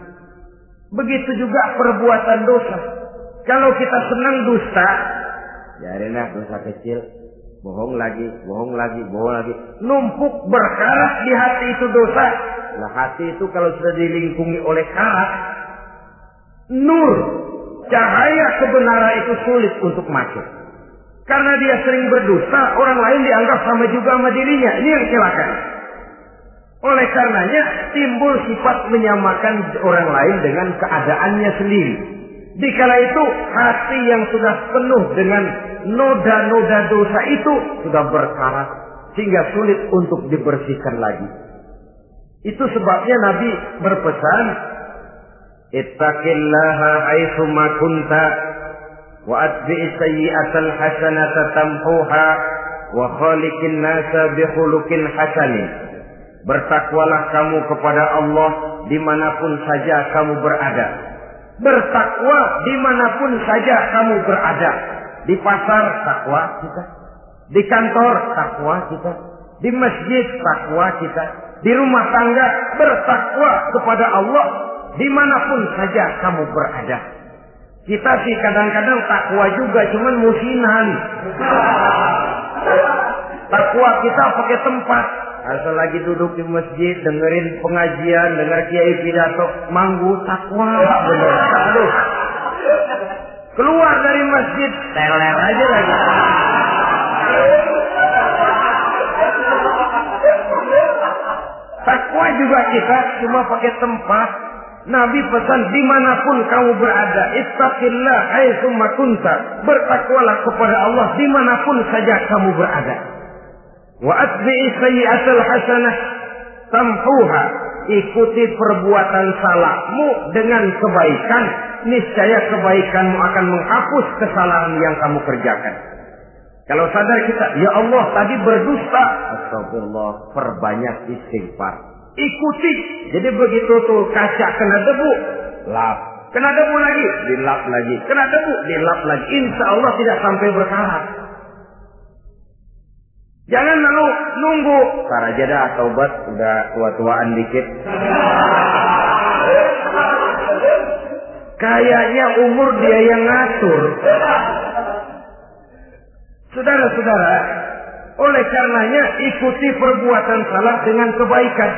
Begitu juga perbuatan dosa. Kalau kita senang dusta, biarinlah dosa kecil, bohong lagi, bohong lagi, bohong lagi. Numpuk berkarat di hati itu dosa. Nah hati itu kalau sudah dilingkungi oleh karat, nur, cahaya kebenaran itu sulit untuk masuk. Karena dia sering berdusta, orang lain dianggap sama juga sama dirinya. Ini yang celaka. Oleh karenanya timbul sifat menyamakan orang lain dengan keadaannya sendiri. Dikala itu hati yang sudah penuh dengan noda-noda dosa itu sudah berkarat sehingga sulit untuk dibersihkan lagi. Itu sebabnya Nabi berpesan, "Ittaqillaha aitsu ma kunta wa atbi'is sayyi'atal hasanata tamhuha wa khaliqin nasa bi khuluqin hasanin." Bertakwalah kamu kepada Allah di mana pun saja kamu berada. Bertakwa di mana pun saja kamu berada. Di pasar takwa kita. Di kantor takwa kita. Di masjid takwa kita. Di rumah tangga bertakwa kepada Allah. Di mana pun saja kamu berada. Kita sih kadang-kadang takwa juga cuman musinan. Takwa kita pakai tempat. Asal lagi duduk di masjid, dengerin pengajian, denger kiai pidato, manggu takwa, bener. Aduh. Keluar dari masjid, teler aja lagi. Takwa juga kita cuma pakai tempat. Nabi pesan di mana pun kamu berada, ittaqillah haitsu kunta. Bertakwalah kepada Allah di mana pun saja kamu berada. Wa atbi'i sayyi'atal hasanah tamhuha. Ikuti perbuatan salahmu dengan kebaikan. Niscaya kebaikanmu akan menghapus kesalahan yang kamu kerjakan. Kalau sadar kita, ya Allah tadi berdusta. Astagfirullah, perbanyak istighfar. Ikuti. Jadi begitu tuh kaca kena debu, lap. Kena debu lagi, dilap lagi. Kena debu, dilap lagi. Insya Allah tidak sampai berkarat. Jangan lalu nunggu. Tar aja dah taubat udah tua-tuaan dikit. Kayaknya umur dia yang ngatur. Saudara-saudara, oleh karenanya ikuti perbuatan salah dengan kebaikan.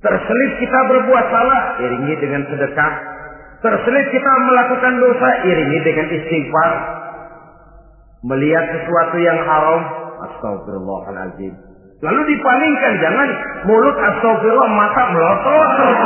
Terselip kita berbuat salah, iringi dengan sedekah. Terselip kita melakukan dosa, iringi dengan istighfar. Melihat sesuatu yang haram, astagfirullahaladzim. Lalu dipalingkan, jangan mulut astagfirullah, mata melotot terus.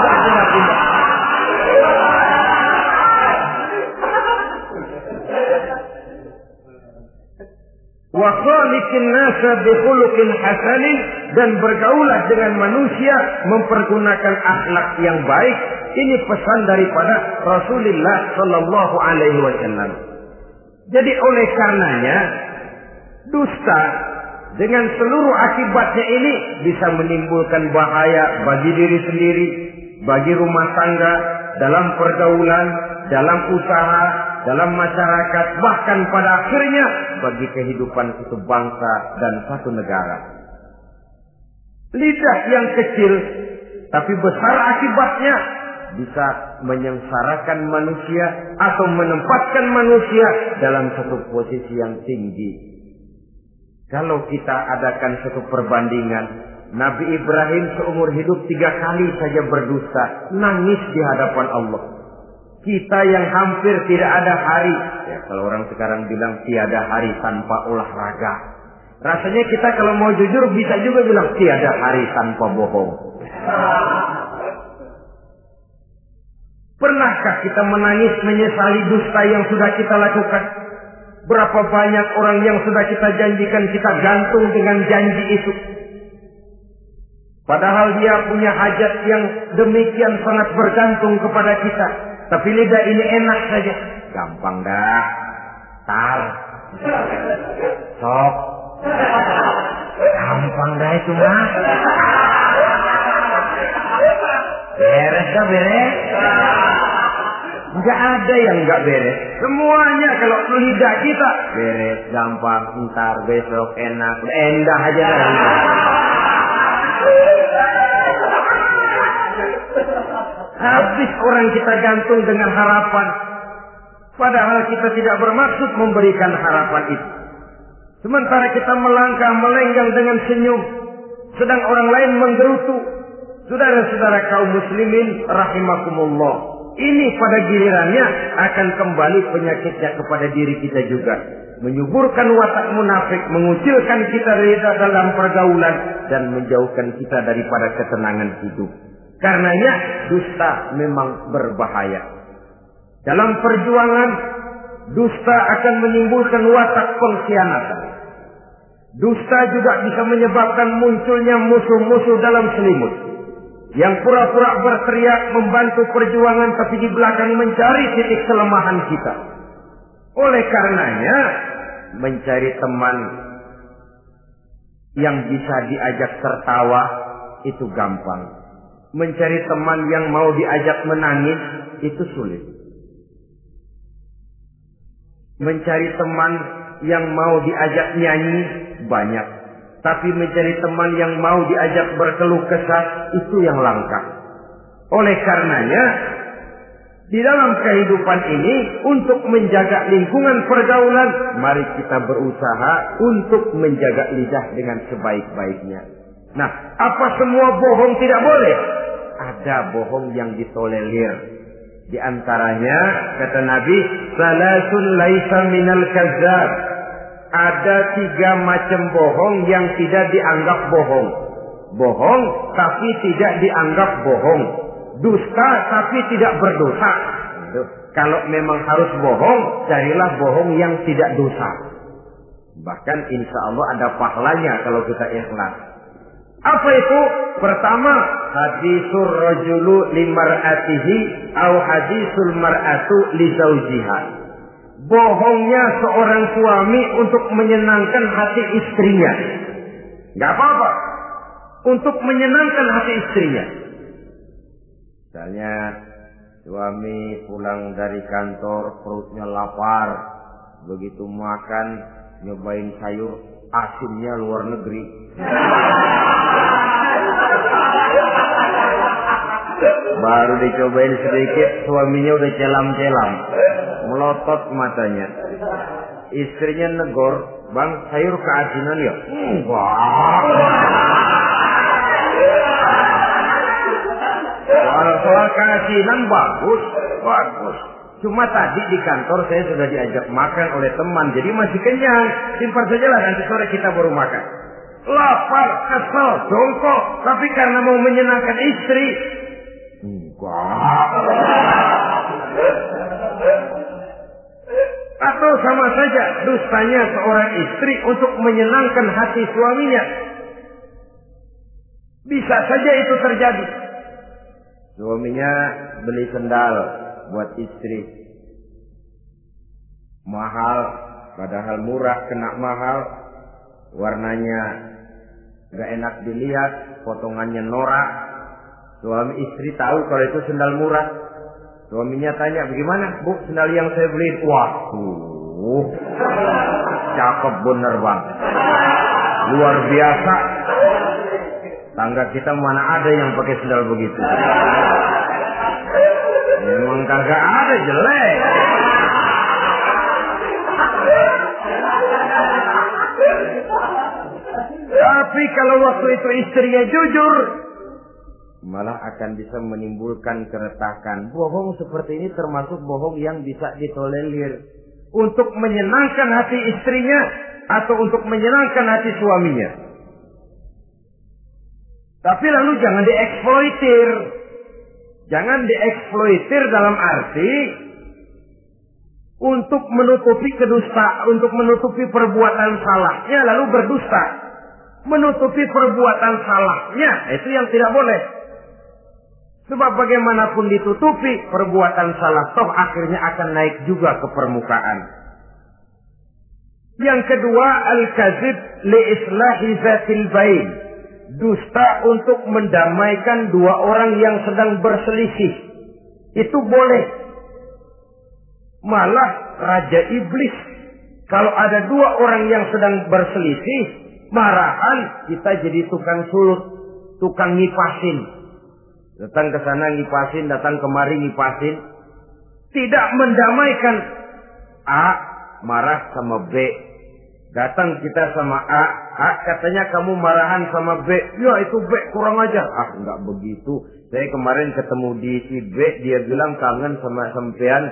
nasa bikhuluqin hasanin dan bergaulah dengan manusia mempergunakan akhlak yang baik ini pesan daripada Rasulullah sallallahu alaihi wasallam jadi oleh karenanya dusta dengan seluruh akibatnya ini bisa menimbulkan bahaya bagi diri sendiri bagi rumah tangga dalam pergaulan dalam usaha dalam masyarakat, bahkan pada akhirnya bagi kehidupan satu bangsa dan satu negara. Lidah yang kecil tapi besar akibatnya bisa menyengsarakan manusia atau menempatkan manusia dalam satu posisi yang tinggi. Kalau kita adakan satu perbandingan, Nabi Ibrahim seumur hidup tiga kali saja berdusta, nangis di hadapan Allah. Kita yang hampir tidak ada hari. Ya, kalau orang sekarang bilang tiada hari tanpa olahraga. Rasanya kita kalau mau jujur bisa juga bilang tiada hari tanpa bohong. Pernahkah kita menangis menyesali dusta yang sudah kita lakukan? Berapa banyak orang yang sudah kita janjikan kita gantung dengan janji itu. Padahal dia punya hajat yang demikian sangat bergantung kepada kita. Tapi lidah ini enak saja. Gampang dah. Tar. Sok. Gampang dah itu mah. Beres dah beres. Enggak ada yang enggak beres. Semuanya kalau lidah kita beres, gampang, ntar, besok, enak, endah aja Habis orang kita gantung dengan harapan. Padahal kita tidak bermaksud memberikan harapan itu. Sementara kita melangkah melenggang dengan senyum. Sedang orang lain menggerutu. Saudara-saudara kaum muslimin rahimakumullah. Ini pada gilirannya akan kembali penyakitnya kepada diri kita juga. Menyuburkan watak munafik, mengucilkan kita dari dalam pergaulan dan menjauhkan kita daripada ketenangan hidup. Karenanya dusta memang berbahaya. Dalam perjuangan, dusta akan menimbulkan watak pengkhianatan. Dusta juga bisa menyebabkan munculnya musuh-musuh dalam selimut. Yang pura-pura berteriak membantu perjuangan tapi di belakang mencari titik kelemahan kita. Oleh karenanya, mencari teman yang bisa diajak tertawa itu gampang mencari teman yang mau diajak menangis itu sulit. Mencari teman yang mau diajak nyanyi banyak. Tapi mencari teman yang mau diajak berkeluh kesah itu yang langka. Oleh karenanya, di dalam kehidupan ini untuk menjaga lingkungan pergaulan, mari kita berusaha untuk menjaga lidah dengan sebaik-baiknya. Nah, apa semua bohong tidak boleh? ada bohong yang ditolerir. Di antaranya kata Nabi, salasun laisa minal kazzab. Ada tiga macam bohong yang tidak dianggap bohong. Bohong tapi tidak dianggap bohong. Dusta tapi tidak berdosa. Kalau memang harus bohong, carilah bohong yang tidak dosa. Bahkan insya Allah ada pahalanya kalau kita ikhlas. Apa itu? Pertama, hadisul rajulu limar'atihi au hadisul mar'atu li zaujiha. Bohongnya seorang suami untuk menyenangkan hati istrinya. Gak apa-apa. Untuk menyenangkan hati istrinya. Misalnya, suami pulang dari kantor, perutnya lapar. Begitu makan, nyobain sayur, asinnya luar negeri. Baru dicobain sedikit, suaminya udah celam-celam. Melotot matanya. Istrinya negor, bang sayur keasinan ya? Enggak. Soal, soal keasinan bagus, bagus. Cuma tadi di kantor saya sudah diajak makan oleh teman, jadi masih kenyang. Simpan saja lah nanti sore kita baru makan. Lapar, kesel, jongkok, tapi karena mau menyenangkan istri. Enggak. Atau sama saja dustanya seorang istri untuk menyenangkan hati suaminya. Bisa saja itu terjadi. Suaminya beli sendal buat istri. Mahal, padahal murah, kena mahal. Warnanya gak enak dilihat, potongannya norak. Suami istri tahu kalau itu sendal murah. Suaminya tanya, bagaimana bu sendal yang saya beli? Waduh, cakep bener bang. Luar biasa. Tangga kita mana ada yang pakai sendal begitu. Memang kagak ada jelek. Tapi kalau waktu itu istrinya jujur, malah akan bisa menimbulkan keretakan. Bohong seperti ini termasuk bohong yang bisa ditolerir. Untuk menyenangkan hati istrinya atau untuk menyenangkan hati suaminya. Tapi lalu jangan dieksploitir. Jangan dieksploitir dalam arti untuk menutupi kedusta, untuk menutupi perbuatan salahnya lalu berdusta. Menutupi perbuatan salahnya, itu yang tidak boleh. Sebab bagaimanapun ditutupi perbuatan salah toh akhirnya akan naik juga ke permukaan. Yang kedua al-kazib li islahi zatil bain. Dusta untuk mendamaikan dua orang yang sedang berselisih. Itu boleh. Malah raja iblis kalau ada dua orang yang sedang berselisih, marahan kita jadi tukang sulut, tukang ngipasin. Datang ke sana ngipasin, datang kemari ngipasin. Tidak mendamaikan. A marah sama B. Datang kita sama A. A katanya kamu marahan sama B. Ya itu B kurang aja. Ah nggak begitu. Saya kemarin ketemu di si B. Dia bilang kangen sama sampean.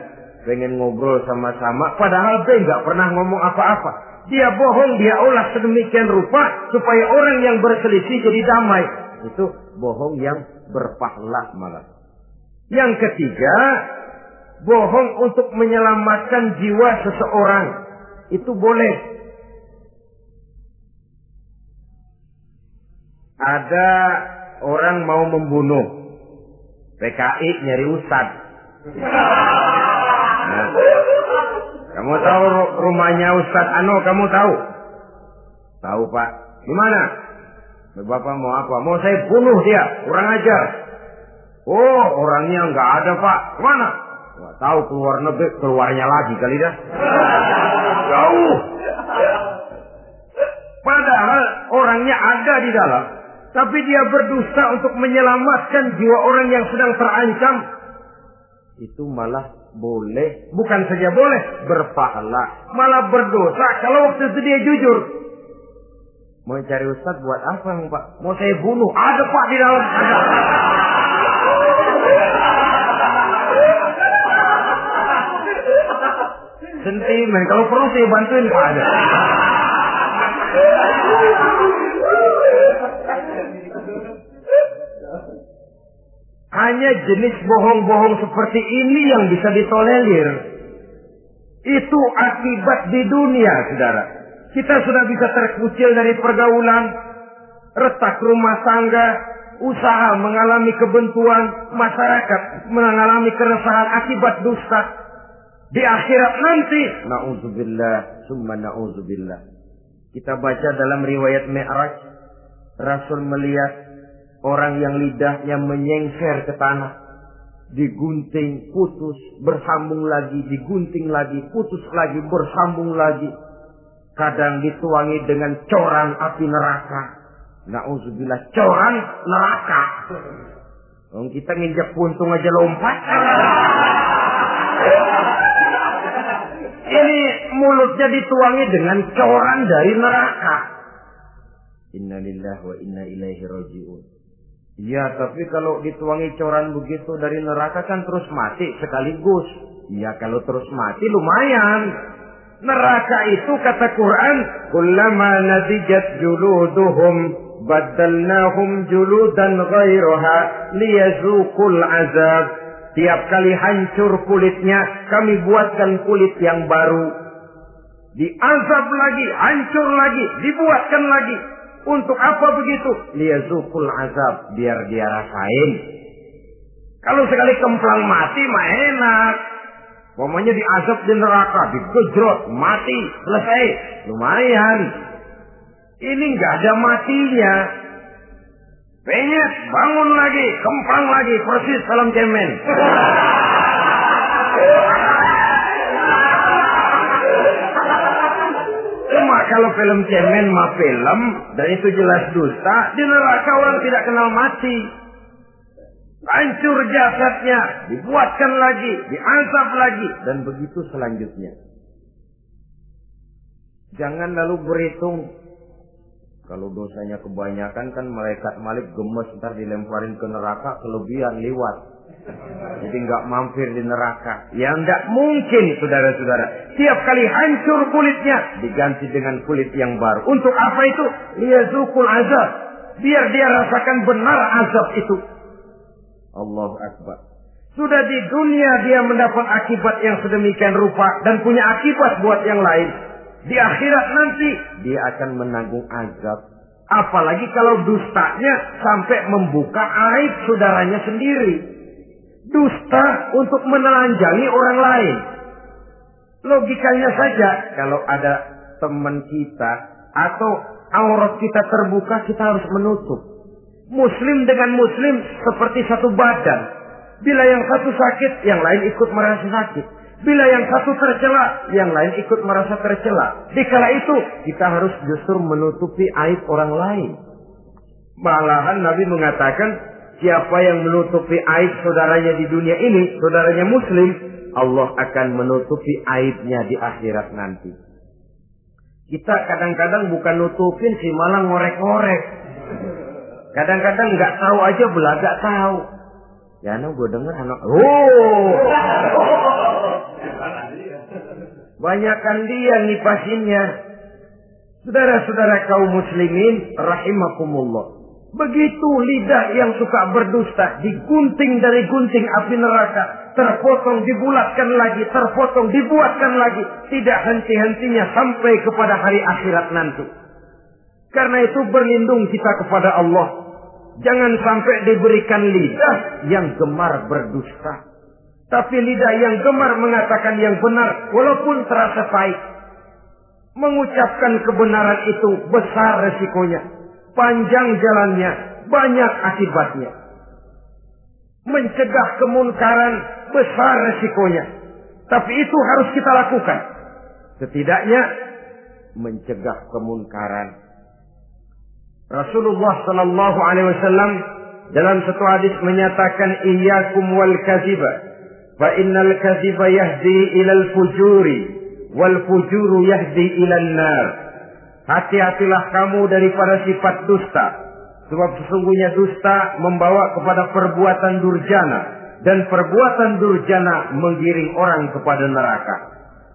Pengen ngobrol sama-sama. Padahal B nggak pernah ngomong apa-apa. Dia bohong, dia olah sedemikian rupa supaya orang yang berselisih jadi damai. Itu bohong yang berpahala malah. Yang ketiga, bohong untuk menyelamatkan jiwa seseorang. Itu boleh. Ada orang mau membunuh. PKI nyari ustad. Nah, kamu tahu rumahnya Ustad Ano, kamu tahu? Tahu Pak. Di mana? Bapak mau apa? Mau saya bunuh dia, kurang ajar. Oh, orangnya nggak ada pak. Nggak tahu keluar negeri, keluarnya lagi kali dah. Jauh. Padahal orangnya ada di dalam, tapi dia berdusta untuk menyelamatkan jiwa orang yang sedang terancam. Itu malah boleh, bukan saja boleh, berpahala, malah berdosa kalau waktu itu dia jujur. Mau cari ustad buat apa emang pak? Mau saya bunuh? Ada pak di dalam. Ada. Sentimen. Kalau perlu saya bantuin pak ada. Hanya jenis bohong-bohong seperti ini yang bisa ditolerir. Itu akibat di dunia, saudara. Kita sudah bisa terkucil dari pergaulan, retak rumah tangga, usaha mengalami kebentuan, masyarakat mengalami keresahan akibat dusta. Di akhirat nanti, na'udzubillah, summa na'udzubillah. Kita baca dalam riwayat Mi'raj, Rasul melihat orang yang lidahnya menyengker ke tanah. Digunting, putus, bersambung lagi, digunting lagi, putus lagi, bersambung lagi kadang dituangi dengan coran api neraka. Nauzubillah, coran neraka. Kita nginjak puntung aja lompat. Ini mulutnya dituangi dengan coran dari neraka. Innalillah wa inna ilaihi rajiun. Ya, tapi kalau dituangi coran begitu dari neraka kan terus mati sekaligus. Ya, kalau terus mati lumayan. Neraka itu kata Quran, "Kullama nadijat juluduhum badalnahum juludan ghairaha liyazuqul azab." Tiap kali hancur kulitnya, kami buatkan kulit yang baru. Diazab lagi, hancur lagi, dibuatkan lagi. Untuk apa begitu? Liyazukul azab, biar dia rasain. Kalau sekali kemplang mati mah enak. Pokoknya diazab di neraka, digejrot, mati, selesai. Lumayan. Ini nggak ada matinya. Penyet, bangun lagi, kemplang lagi, persis salam cemen. Cuma kalau film cemen mah film, dan itu jelas dusta, di neraka orang tidak kenal mati. Hancur jasadnya, dibuatkan lagi, diazab lagi, dan begitu selanjutnya. Jangan lalu berhitung. Kalau dosanya kebanyakan kan malaikat malik gemes ntar dilemparin ke neraka kelebihan lewat. Jadi nggak mampir di neraka. Ya nggak mungkin saudara-saudara. Tiap kali hancur kulitnya diganti dengan kulit yang baru. Untuk apa itu? Liyazukul azab. Biar dia rasakan benar azab itu. Allahu Akbar. Sudah di dunia dia mendapat akibat yang sedemikian rupa dan punya akibat buat yang lain. Di akhirat nanti dia akan menanggung azab. Apalagi kalau dustanya sampai membuka aib saudaranya sendiri. Dusta untuk menelanjangi orang lain. Logikanya saja kalau ada teman kita atau aurat kita terbuka kita harus menutup. Muslim dengan muslim seperti satu badan. Bila yang satu sakit, yang lain ikut merasa sakit. Bila yang satu tercela, yang lain ikut merasa tercela. Dikala itu, kita harus justru menutupi aib orang lain. Malahan Nabi mengatakan, siapa yang menutupi aib saudaranya di dunia ini, saudaranya muslim, Allah akan menutupi aibnya di akhirat nanti. Kita kadang-kadang bukan nutupin sih, malah ngorek-ngorek. Kadang-kadang nggak tahu aja belaga tahu. Ya, no, gue denger anak, oh, banyakkan dia nipasinnya. Saudara-saudara kaum muslimin, rahimakumullah. Begitu lidah yang suka berdusta, digunting dari gunting api neraka, terpotong, dibulatkan lagi, terpotong, dibuatkan lagi, tidak henti-hentinya sampai kepada hari akhirat nanti. Karena itu berlindung kita kepada Allah. Jangan sampai diberikan lidah yang gemar berdusta. Tapi lidah yang gemar mengatakan yang benar walaupun terasa pahit. Mengucapkan kebenaran itu besar resikonya. Panjang jalannya, banyak akibatnya. Mencegah kemunkaran besar resikonya. Tapi itu harus kita lakukan. Setidaknya mencegah kemunkaran. Rasulullah Sallallahu Alaihi Wasallam dalam satu hadis menyatakan iyyakum wal kaziba fa innal kaziba yahdi ilal fujuri wal fujuru yahdi ilal nar. Hati-hatilah kamu daripada sifat dusta. Sebab sesungguhnya dusta membawa kepada perbuatan durjana. Dan perbuatan durjana menggiring orang kepada neraka.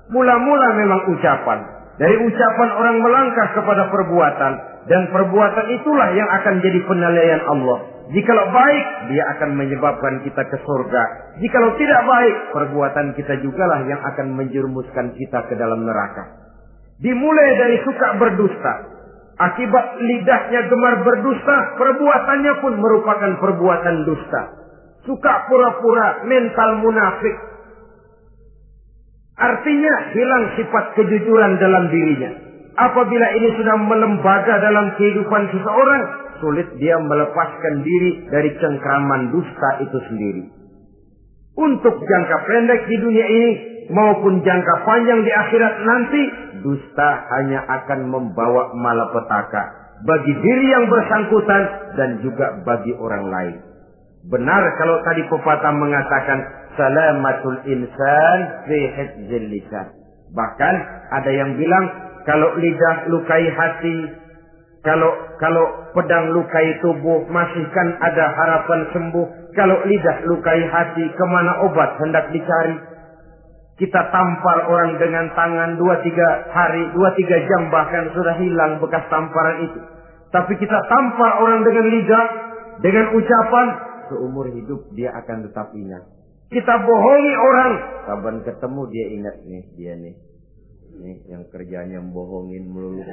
Mula-mula memang ucapan. Dari ucapan orang melangkah kepada perbuatan. Dan perbuatan itulah yang akan jadi penilaian Allah. Jikalau baik, dia akan menyebabkan kita ke surga. Jikalau tidak baik, perbuatan kita jugalah yang akan menjerumuskan kita ke dalam neraka. Dimulai dari suka berdusta. Akibat lidahnya gemar berdusta, perbuatannya pun merupakan perbuatan dusta. Suka pura-pura mental munafik. Artinya hilang sifat kejujuran dalam dirinya. Apabila ini sudah melembaga dalam kehidupan seseorang, sulit dia melepaskan diri dari cengkraman dusta itu sendiri. Untuk jangka pendek di dunia ini, maupun jangka panjang di akhirat nanti, dusta hanya akan membawa malapetaka bagi diri yang bersangkutan dan juga bagi orang lain. Benar kalau tadi pepatah mengatakan salamatul insan fi hifzil. Bahkan ada yang bilang kalau lidah lukai hati, kalau kalau pedang lukai tubuh, masihkan ada harapan sembuh. Kalau lidah lukai hati, ke mana obat hendak dicari? Kita tampar orang dengan tangan dua tiga hari, dua tiga jam bahkan sudah hilang bekas tamparan itu. Tapi kita tampar orang dengan lidah, dengan ucapan, seumur hidup dia akan tetap ingat. Kita bohongi orang, kapan ketemu dia ingat nih dia nih. Nih yang kerjanya bohongin melulu.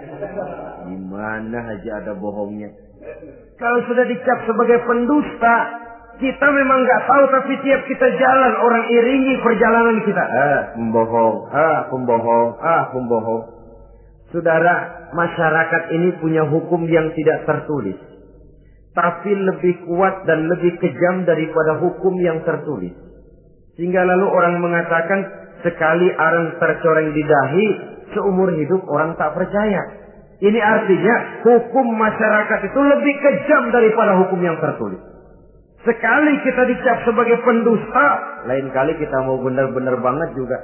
Gimana aja ada bohongnya. Kalau sudah dicap sebagai pendusta, kita memang nggak tahu tapi tiap kita jalan orang iringi perjalanan kita. Ah, pembohong, ah, pembohong, ah, pembohong. Saudara, masyarakat ini punya hukum yang tidak tertulis. Tapi lebih kuat dan lebih kejam daripada hukum yang tertulis. Sehingga lalu orang mengatakan sekali arang tercoreng di dahi, seumur hidup orang tak percaya. Ini artinya hukum masyarakat itu lebih kejam daripada hukum yang tertulis. Sekali kita dicap sebagai pendusta, lain kali kita mau benar-benar banget juga.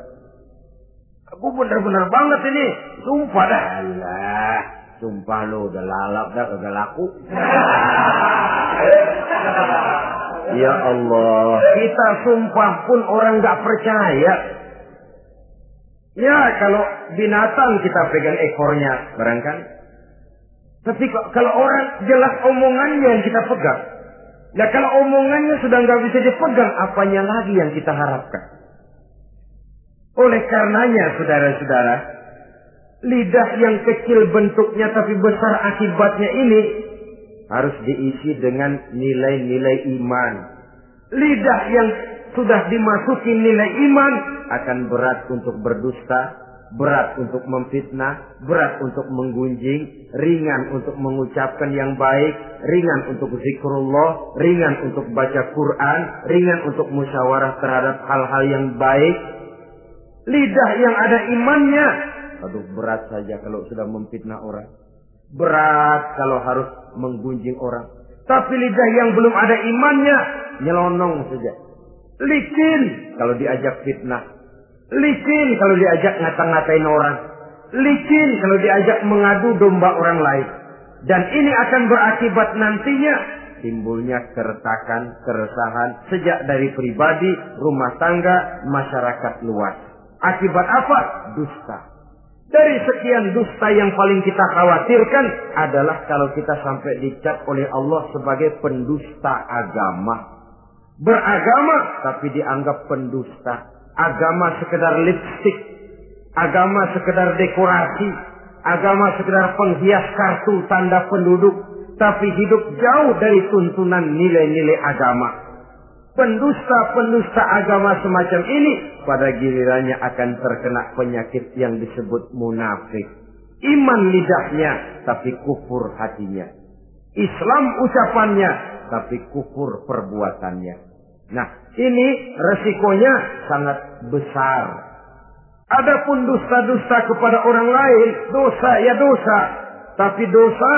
Aku benar-benar banget ini, sumpah dah. Allah, sumpah lo udah lalap dah, udah laku. ya Allah, kita sumpah pun orang nggak percaya. Ya kalau binatang kita pegang ekornya, barangkali. Tapi kalau orang jelas omongannya yang kita pegang. Nah kalau omongannya sudah nggak bisa dipegang, apanya lagi yang kita harapkan? Oleh karenanya, saudara-saudara, lidah yang kecil bentuknya tapi besar akibatnya ini harus diisi dengan nilai-nilai iman. Lidah yang sudah dimasuki nilai iman akan berat untuk berdusta, berat untuk memfitnah, berat untuk menggunjing, ringan untuk mengucapkan yang baik, ringan untuk zikrullah, ringan untuk baca Quran, ringan untuk musyawarah terhadap hal-hal yang baik. Lidah yang ada imannya, aduh berat saja kalau sudah memfitnah orang. Berat kalau harus menggunjing orang. Tapi lidah yang belum ada imannya, nyelonong saja. Licin kalau diajak fitnah, Licin kalau diajak ngata-ngatain orang. Licin kalau diajak mengadu domba orang lain. Dan ini akan berakibat nantinya timbulnya keretakan, keresahan sejak dari pribadi, rumah tangga, masyarakat luas. Akibat apa? Dusta. Dari sekian dusta yang paling kita khawatirkan adalah kalau kita sampai dicap oleh Allah sebagai pendusta agama. Beragama tapi dianggap pendusta agama sekedar lipstick, agama sekedar dekorasi, agama sekedar penghias kartu tanda penduduk, tapi hidup jauh dari tuntunan nilai-nilai agama. Pendusta-pendusta agama semacam ini pada gilirannya akan terkena penyakit yang disebut munafik. Iman lidahnya, tapi kufur hatinya. Islam ucapannya, tapi kufur perbuatannya. Nah, ini resikonya sangat besar. Adapun dusta-dusta kepada orang lain, dosa ya dosa. Tapi dosa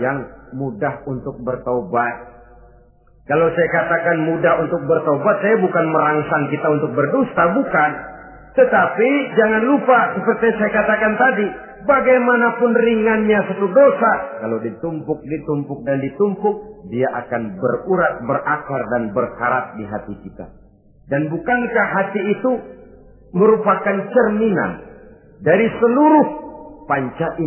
yang mudah untuk bertobat. Kalau saya katakan mudah untuk bertobat, saya bukan merangsang kita untuk berdusta, bukan. Tetapi jangan lupa seperti saya katakan tadi, bagaimanapun ringannya satu dosa, kalau ditumpuk, ditumpuk dan ditumpuk, dia akan berurat, berakar dan berkarat di hati kita. Dan bukankah hati itu merupakan cerminan dari seluruh panca